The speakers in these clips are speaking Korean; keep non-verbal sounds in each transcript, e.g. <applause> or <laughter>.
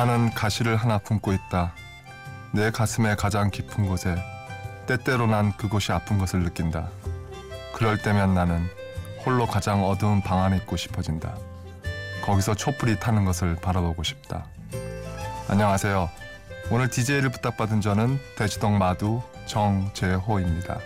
나는 가시를 하나 품고 있다. 내 가슴의 가장 깊은 곳에 때때로 난 그곳이 아픈 것을 느낀다. 그럴 때면 나는 홀로 가장 어두운 방 안에 있고 싶어진다. 거기서 촛불이 타는 것을 바라보고 싶다. 안녕하세요. 오늘 DJ를 부탁받은 저는 대지동 마두 정재호입니다.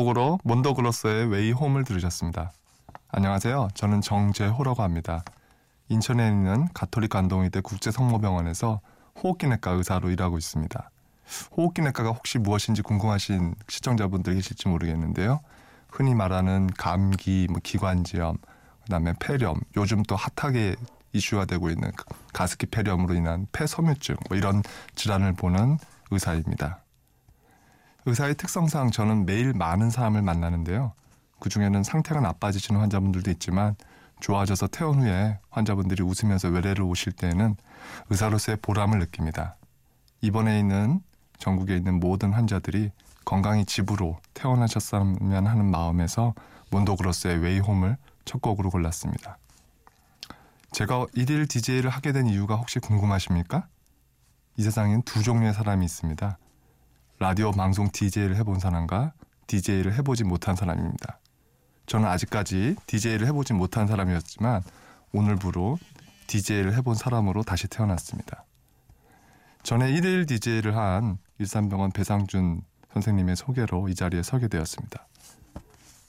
곡으로 몬더그로스의 Way Home을 들으셨습니다. 안녕하세요. 저는 정재호라고 합니다. 인천에 있는 가톨릭 관동의대 국제성모병원에서 호흡기내과 의사로 일하고 있습니다. 호흡기내과가 혹시 무엇인지 궁금하신 시청자분들 계실지 모르겠는데요. 흔히 말하는 감기, 뭐 기관지염, 그다음에 폐렴, 요즘 또 hot하게 이슈가 되고 있는 가습기 폐렴으로 인한 폐섬유증 뭐 이런 질환을 보는 의사입니다. 의사의 특성상 저는 매일 많은 사람을 만나는데요. 그 중에는 상태가 나빠지시는 환자분들도 있지만 좋아져서 퇴원 후에 환자분들이 웃으면서 외래를 오실 때에는 의사로서의 보람을 느낍니다. 이번에 있는 전국에 있는 모든 환자들이 건강히 집으로 퇴원하셨으면 하는 마음에서 몬도그로스의 웨이홈을 첫 곡으로 골랐습니다. 제가 일일 DJ를 하게 된 이유가 혹시 궁금하십니까? 이 세상엔 두 종류의 사람이 있습니다. 라디오 방송 DJ를 해본 사람과 DJ를 해보지 못한 사람입니다. 저는 아직까지 DJ를 해보지 못한 사람이었지만 오늘부로 DJ를 해본 사람으로 다시 태어났습니다. 전에 1일 DJ를 한 일산병원 배상준 선생님의 소개로 이 자리에 서게 되었습니다.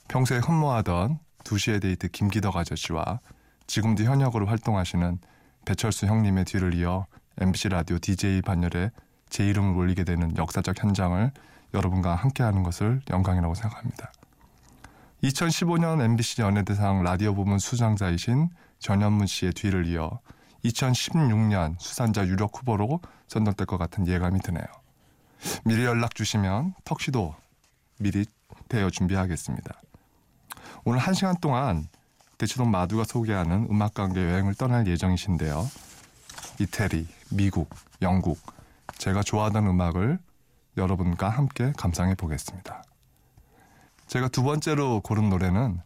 평소에 흠모하던 2시의 데이트 김기덕 아저씨와 지금도 현역으로 활동하시는 배철수 형님의 뒤를 이어 MBC 라디오 DJ 반열에 제 이름을 올리게 되는 역사적 현장을 여러분과 함께하는 것을 영광이라고 생각합니다. 2015년 MBC 연예대상 라디오 부문 수상자이신 전현문 씨의 뒤를 이어 2016년 수산자 유력 후보로 선정될 것 같은 예감이 드네요. 미리 연락 주시면 턱시도 미리 대여 준비하겠습니다. 오늘 한 시간 동안 대치동 마두가 소개하는 음악관계 여행을 떠날 예정이신데요. 이태리, 미국, 영국, 제가 좋아하던 음악을 여러분과 함께 감상해 보겠습니다. 제가 두 번째로 고른 노래는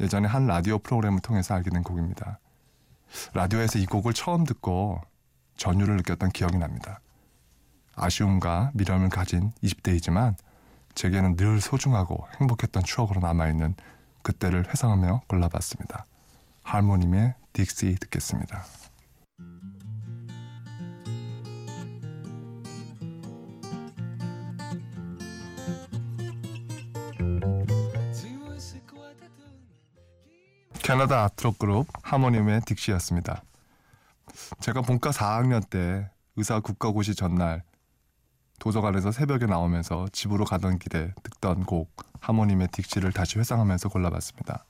예전에 한 라디오 프로그램을 통해서 알게 된 곡입니다. 라디오에서 이 곡을 처음 듣고 전율을 느꼈던 기억이 납니다. 아쉬움과 미련을 가진 20대이지만 제게는 늘 소중하고 행복했던 추억으로 남아있는 그때를 회상하며 골라봤습니다. 할모님의 딕시 듣겠습니다. 캐나다 아트록 그룹 하모니움의 딕시였습니다. 제가 본과 4학년 때 의사 국가고시 전날 도서관에서 새벽에 나오면서 집으로 가던 길에 듣던 곡 하모님의 딕시를 다시 회상하면서 골라봤습니다.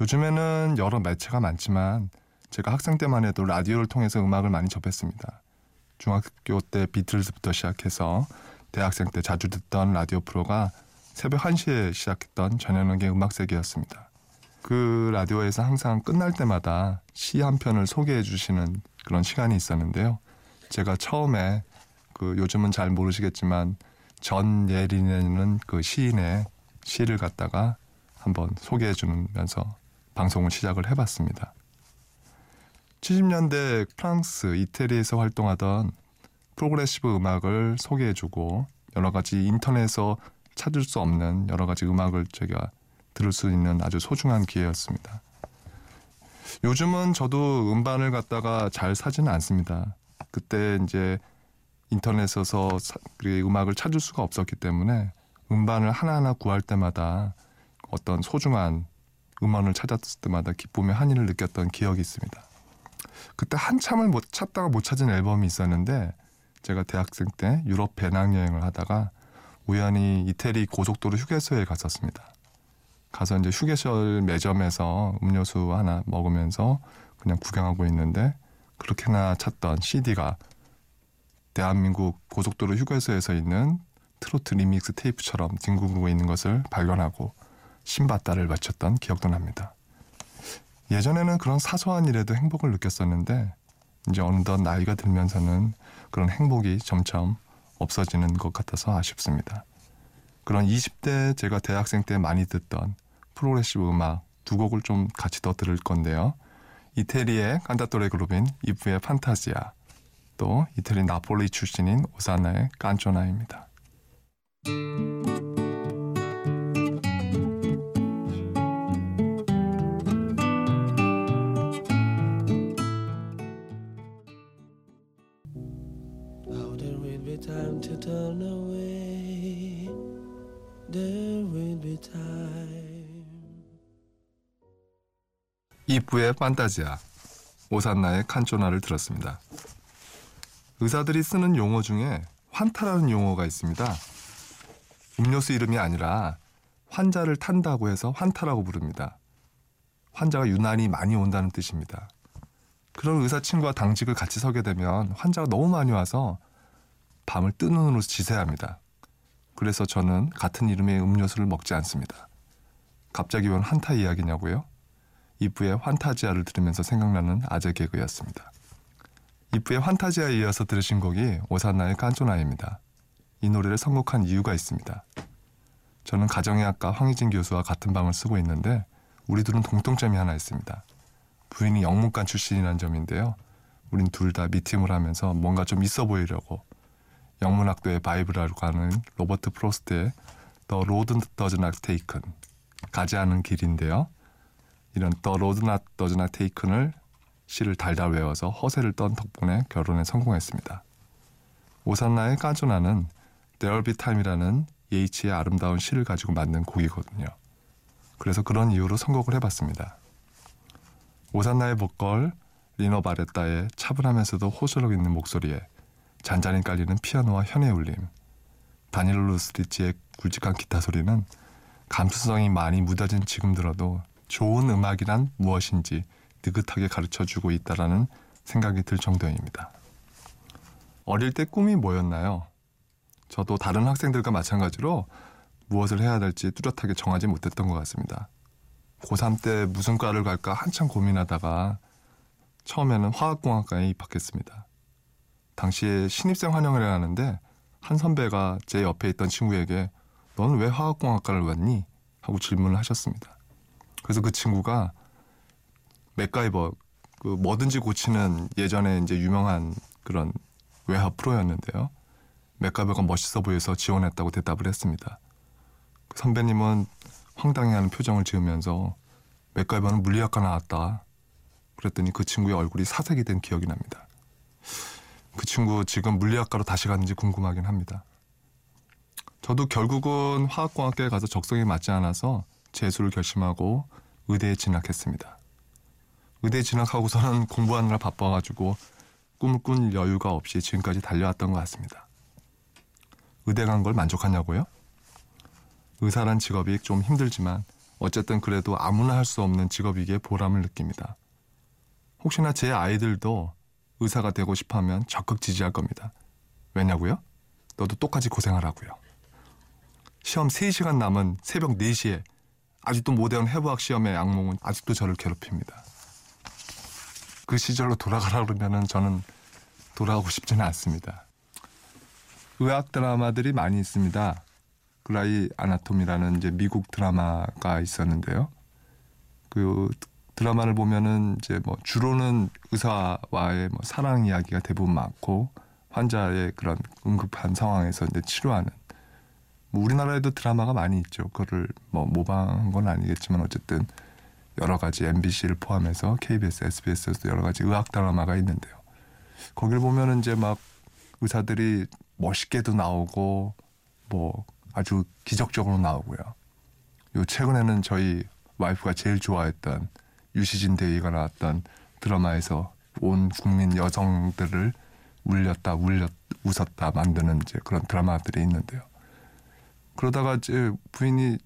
요즘에는 여러 매체가 많지만 제가 학생 때만 해도 라디오를 통해서 음악을 많이 접했습니다. 중학교 때 비틀즈부터 시작해서 대학생 때 자주 듣던 라디오 프로가 새벽 1시에 시작했던 전현욱의 음악세계였습니다. 그 라디오에서 항상 끝날 때마다 시 한 편을 소개해 주시는 그런 시간이 있었는데요. 제가 처음에 그 요즘은 잘 모르시겠지만 전예린이라는 그 시인의 시를 갖다가 한번 소개해 주면서 방송을 시작을 해봤습니다. 70년대 프랑스, 이태리에서 활동하던 프로그레시브 음악을 소개해주고 여러 가지 인터넷에서 찾을 수 없는 여러 가지 음악을 제가 들을 수 있는 아주 소중한 기회였습니다. 요즘은 저도 음반을 갖다가 잘 사지는 않습니다. 그때 이제 인터넷에서 음악을 찾을 수가 없었기 때문에 음반을 하나하나 구할 때마다 어떤 소중한 음원을 찾았을 때마다 기쁨의 한이를 느꼈던 기억이 있습니다. 그때 한참을 못 찾다가 못 찾은 앨범이 있었는데 제가 대학생 때 유럽 배낭여행을 하다가 우연히 이태리 고속도로 휴게소에 갔었습니다. 가서 이제 휴게실 매점에서 음료수 하나 먹으면서 그냥 구경하고 있는데 그렇게나 찾던 CD가 대한민국 고속도로 휴게소에서 있는 트로트 리믹스 테이프처럼 뒹굴고 있는 것을 발견하고 신바다를 맞췄던 기억도 납니다. 예전에는 그런 사소한 일에도 행복을 느꼈었는데 이제 어느덧 나이가 들면서는 그런 행복이 점점 없어지는 것 같아서 아쉽습니다. 그런 20대 제가 대학생 때 많이 듣던 프로그레시브 음악 두 곡을 좀 같이 더 들을 건데요. 이태리의 칸타토레 그룹인 이브의 판타지아 또 이태리 나폴리 출신인 오사나의 깐초나입니다. 이브의 판타지아, 오산나의 칸초나를 들었습니다. 의사들이 쓰는 용어 중에 환타라는 용어가 있습니다. 음료수 이름이 아니라 환자를 탄다고 해서 환타라고 부릅니다. 환자가 유난히 많이 온다는 뜻입니다. 그런 의사 친구와 당직을 같이 서게 되면 환자가 너무 많이 와서 밤을 뜬 눈으로 지새야 합니다. 그래서 저는 같은 이름의 음료수를 먹지 않습니다. 갑자기 웬 환타 이야기냐고요? 이브의 환타지아를 들으면서 생각나는 아재 개그였습니다. 이브의 환타지아에 이어서 들으신 곡이 오사나의 깐조나입니다. 이 노래를 선곡한 이유가 있습니다. 저는 가정의학과 황희진 교수와 같은 방을 쓰고 있는데 우리 둘은 공통점이 하나 있습니다. 부인이 영문과 출신이라는 점인데요. 우린 둘 다 미팅을 하면서 뭔가 좀 있어 보이려고 영문학도의 바이블이라고 하는 로버트 프로스트의 The Road Does Not Taken 가지 않은 길인데요. 이런 Not Does Not Taken을 시를 달달 외워서 허세를 떤 덕분에 결혼에 성공했습니다. 오산나의 까조나는 There'll Be Time이라는 예이치의 아름다운 시를 가지고 만든 곡이거든요. 그래서 그런 이유로 선곡을 해봤습니다. 오산나의 보컬 리너 바레타의 차분하면서도 호소력 있는 목소리에 잔잔히 깔리는 피아노와 현의 울림, 다니엘 루스리치의 굵직한 기타 소리는 감수성이 많이 묻어진 지금 들어도 좋은 음악이란 무엇인지 느긋하게 가르쳐 주고 있다라는 생각이 들 정도입니다. 어릴 때 꿈이 뭐였나요? 저도 다른 학생들과 마찬가지로 무엇을 해야 될지 뚜렷하게 정하지 못했던 것 같습니다. 고3 때 무슨 과를 갈까 한참 고민하다가 처음에는 화학공학과에 입학했습니다. 당시에 신입생 환영을 해야 하는데 한 선배가 제 옆에 있던 친구에게 너는 왜 화학공학과를 왔니? 하고 질문을 하셨습니다. 그래서 그 친구가 맥가이버 그 뭐든지 고치는 예전에 이제 유명한 그런 외화 프로였는데요. 맥가이버가 멋있어 보여서 지원했다고 대답을 했습니다. 그 선배님은 황당해하는 표정을 지으면서 맥가이버는 물리학과 나왔다. 그랬더니 그 친구의 얼굴이 사색이 된 기억이 납니다. 그 친구 지금 물리학과로 다시 갔는지 궁금하긴 합니다. 저도 결국은 화학공학과에 가서 적성에 맞지 않아서 재수를 결심하고 의대에 진학했습니다. 의대 진학하고서는 <laughs> 공부하느라 바빠가지고 꿈을 꾼 여유가 없이 지금까지 달려왔던 것 같습니다. 의대 간 걸 만족하냐고요? 의사란 직업이 좀 힘들지만 어쨌든 그래도 아무나 할 수 없는 직업이기에 보람을 느낍니다. 혹시나 제 아이들도 의사가 되고 싶어 하면 적극 지지할 겁니다. 왜냐고요? 너도 똑같이 고생하라고요. 시험 3시간 남은 새벽 4시에 아직도 모대한 해부학 시험의 악몽은 아직도 저를 괴롭힙니다. 그 시절로 돌아가라 그러면은 저는 돌아가고 싶지는 않습니다. 의학 드라마들이 많이 있습니다. 그라이 아나토미라는 이제 미국 드라마가 있었는데요. 그 드라마를 보면은 이제 뭐 주로는 의사와의 뭐 사랑 이야기가 대부분 많고 환자의 그런 응급한 상황에서 이제 치료하는 뭐 우리나라에도 드라마가 많이 있죠. 그거를 뭐 모방한 건 아니겠지만 어쨌든 여러 가지 MBC를 포함해서 KBS, SBS에서도 여러 가지 의학 드라마가 있는데요. 거길 보면은 이제 막 의사들이 멋있게도 나오고 뭐 아주 기적적으로 나오고요. 요 최근에는 저희 와이프가 제일 좋아했던 유시진 대위가 나왔던 드라마에서 온 국민 여성들을 울렸다 울렸 웃었다 만드는 이제 그런 드라마들이 있는데요. 그러다가 이제 부인이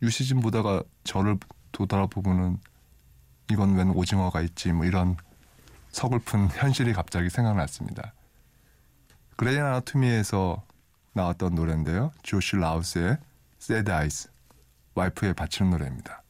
유시진 보다가 저를 도달아보고는 이건 웬 오징어가 있지 뭐 이런 서글픈 현실이 갑자기 생각났습니다. Grey's Anatomy에서 나왔던 노래인데요. 조시 라우스의 Sad Eyes 와이프에 바치는 노래입니다.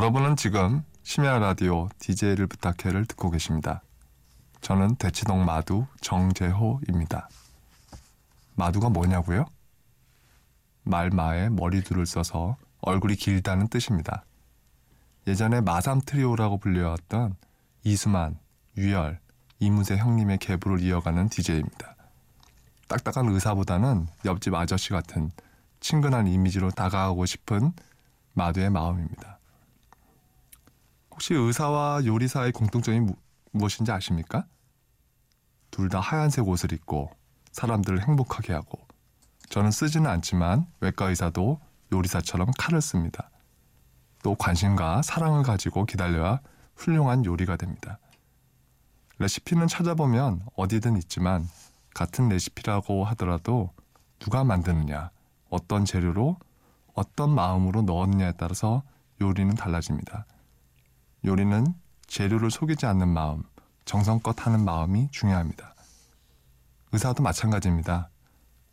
여러분은 지금 심야 라디오 DJ를 부탁해를 듣고 계십니다. 저는 대치동 마두 정재호입니다. 마두가 뭐냐고요? 말마에 머리둘을 써서 얼굴이 길다는 뜻입니다. 예전에 마삼 트리오라고 불려왔던 이수만, 유열, 이무새 형님의 계보를 이어가는 DJ입니다. 딱딱한 의사보다는 옆집 아저씨 같은 친근한 이미지로 다가가고 싶은 마두의 마음입니다. 혹시 의사와 요리사의 공통점이 무, 무엇인지 아십니까? 둘 다 하얀색 옷을 입고 사람들을 행복하게 하고 저는 쓰지는 않지만 외과 의사도 요리사처럼 칼을 씁니다. 또 관심과 사랑을 가지고 기다려야 훌륭한 요리가 됩니다. 레시피는 찾아보면 어디든 있지만 같은 레시피라고 하더라도 누가 만드느냐, 어떤 재료로 어떤 마음으로 넣었느냐에 따라서 요리는 달라집니다. 요리는 재료를 속이지 않는 마음, 정성껏 하는 마음이 중요합니다. 의사도 마찬가지입니다.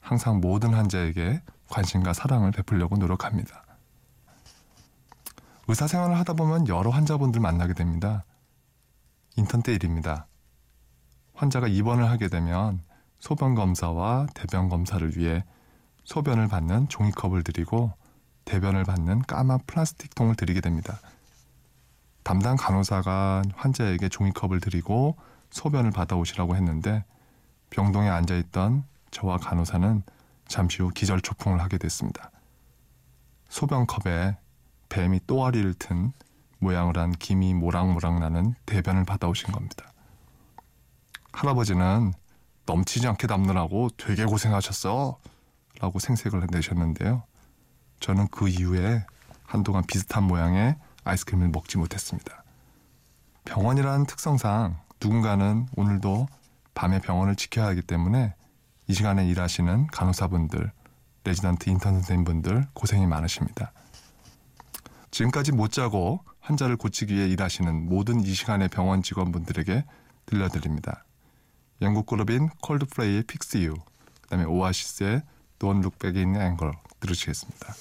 항상 모든 환자에게 관심과 사랑을 베풀려고 노력합니다. 의사 생활을 하다 보면 여러 환자분들 만나게 됩니다. 인턴 때 일입니다. 환자가 입원을 하게 되면 소변 검사와 대변 검사를 위해 소변을 받는 종이컵을 드리고 대변을 받는 까만 플라스틱 통을 드리게 됩니다. 담당 간호사가 환자에게 종이컵을 드리고 소변을 받아오시라고 했는데 병동에 앉아있던 저와 간호사는 잠시 후 기절초풍을 하게 됐습니다. 소변컵에 뱀이 또아리를 튼 모양을 한 김이 모락모락 나는 대변을 받아오신 겁니다. 할아버지는 넘치지 않게 담느라고 되게 고생하셨어 라고 생색을 내셨는데요. 저는 그 이후에 한동안 비슷한 모양의 아이스크림을 먹지 못했습니다. 병원이라는 특성상 누군가는 오늘도 밤에 병원을 지켜야 하기 때문에 이 시간에 일하시는 간호사분들, 레지던트 인턴 선생님분들 고생이 많으십니다. 지금까지 못 자고 환자를 고치기 위해 일하시는 모든 이 시간의 병원 직원분들에게 들려드립니다. 영국 그룹인 콜드플레이의 Fix You, 그 다음에 오아시스의 Don't Look Back in Anger 들으시겠습니다.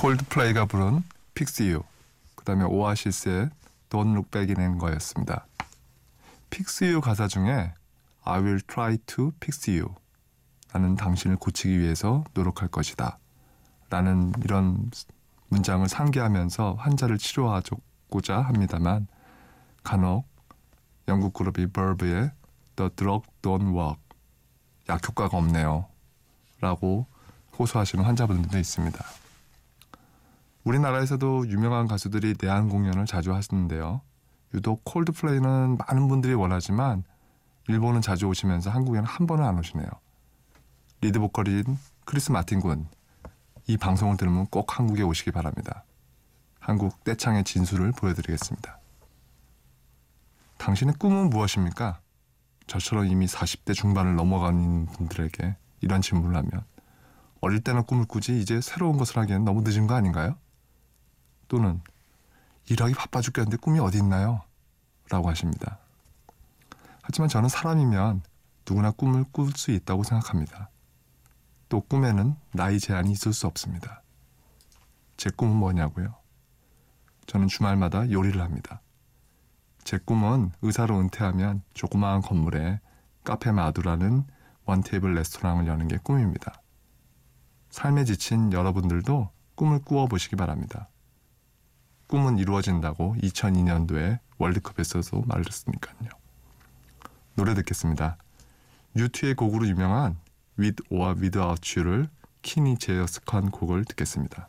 콜드플레이가 부른 Fix You, 그 다음에 오아시스의 Don't Look Back in Anger였습니다. Fix You 가사 중에 I will try to fix you. 나는 당신을 고치기 위해서 노력할 것이다. 라는 이런 문장을 상기하면서 환자를 치료하고자 합니다만 간혹 영국 그룹이 버브의 The drug don't work. 약 효과가 없네요. 라고 호소하시는 환자분들도 있습니다. 우리나라에서도 유명한 가수들이 내한 공연을 자주 하시는데요. 유독 콜드플레이는 많은 분들이 원하지만 일본은 자주 오시면서 한국에는 한 번은 안 오시네요. 리드 보컬인 크리스 마틴 군. 이 방송을 들으면 꼭 한국에 오시기 바랍니다. 한국 떼창의 진수를 보여드리겠습니다. 당신의 꿈은 무엇입니까? 저처럼 이미 40대 중반을 넘어가는 분들에게 이런 질문을 하면 어릴 때는 꿈을 꾸지 이제 새로운 것을 하기에는 너무 늦은 거 아닌가요? 또는 일하기 바빠 죽겠는데 꿈이 어디 있나요? 라고 하십니다. 하지만 저는 사람이면 누구나 꿈을 꿀 수 있다고 생각합니다. 또 꿈에는 나이 제한이 있을 수 없습니다. 제 꿈은 뭐냐고요? 저는 주말마다 요리를 합니다. 제 꿈은 의사로 은퇴하면 조그마한 건물에 카페 마두라는 원테이블 레스토랑을 여는 게 꿈입니다. 삶에 지친 여러분들도 꿈을 꾸어 보시기 바랍니다. 꿈은 이루어진다고 2002년도에 월드컵에서도 말했으니까요. 노래 듣겠습니다. U2의 곡으로 유명한 With or Without You를 키니 제어스컨 곡을 듣겠습니다.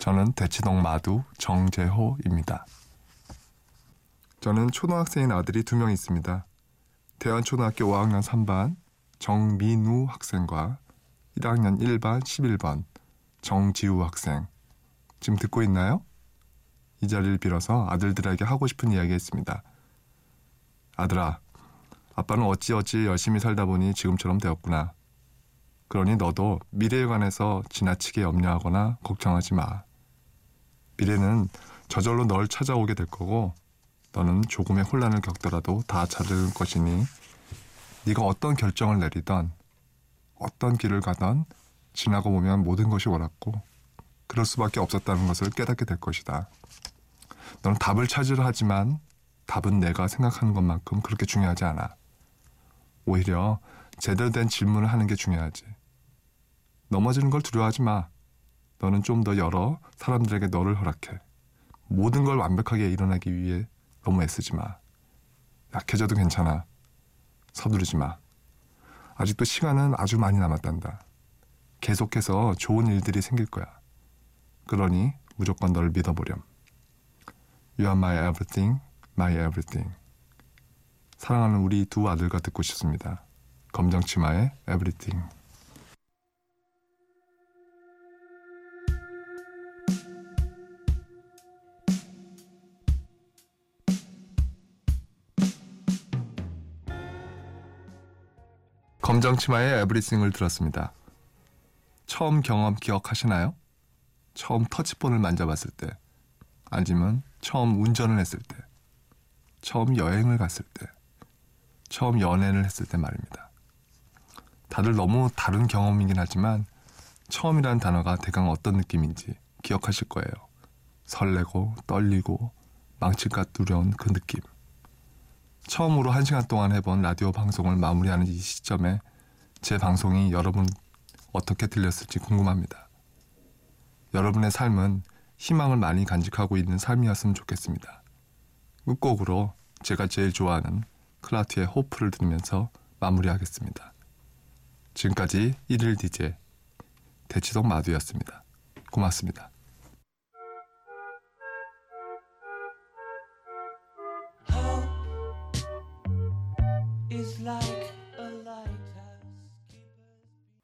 저는 대치동 마두 정재호입니다. 저는 초등학생인 아들이 두 명 있습니다. 대한초등학교 5학년 3반 정민우 학생과 1학년 1반 11번 정지우 학생. 지금 듣고 있나요? 이 자리를 빌어서 아들들에게 하고 싶은 이야기 했습니다. 아들아, 아빠는 어찌어찌 열심히 살다 보니 지금처럼 되었구나. 그러니 너도 미래에 관해서 지나치게 염려하거나 걱정하지 마. 미래는 저절로 널 찾아오게 될 거고 너는 조금의 혼란을 겪더라도 다 찾을 것이니 네가 어떤 결정을 내리던 어떤 길을 가던 지나고 보면 모든 것이 옳았고 그럴 수밖에 없었다는 것을 깨닫게 될 것이다. 너는 답을 찾으려 하지만 답은 내가 생각하는 것만큼 그렇게 중요하지 않아. 오히려 제대로 된 질문을 하는 게 중요하지. 넘어지는 걸 두려워하지 마. 너는 좀더 여러 사람들에게 너를 허락해. 모든 걸 완벽하게 일어나기 위해 너무 애쓰지 마. 약해져도 괜찮아. 서두르지 마. 아직도 시간은 아주 많이 남았단다. 계속해서 좋은 일들이 생길 거야. 그러니 무조건 너를 믿어보렴. You are my everything, my everything. 사랑하는 우리 두 아들과 듣고 싶습니다. 검정치마의 everything. 검정 치마의 에브리싱을 들었습니다. 처음 경험 기억하시나요? 처음 터치폰을 만져봤을 때, 아니면 처음 운전을 했을 때, 처음 여행을 갔을 때, 처음 연애를 했을 때 말입니다. 다들 너무 다른 경험이긴 하지만 처음이라는 단어가 대강 어떤 느낌인지 기억하실 거예요. 설레고 떨리고 망칠까 두려운 그 느낌. 처음으로 한 시간 동안 해본 라디오 방송을 마무리하는 이 시점에 제 방송이 여러분 어떻게 들렸을지 궁금합니다. 여러분의 삶은 희망을 많이 간직하고 있는 삶이었으면 좋겠습니다. 끝곡으로 제가 제일 좋아하는 클라트의 호프를 들으면서 마무리하겠습니다. 지금까지 1일 DJ 대치동 마두였습니다. 고맙습니다.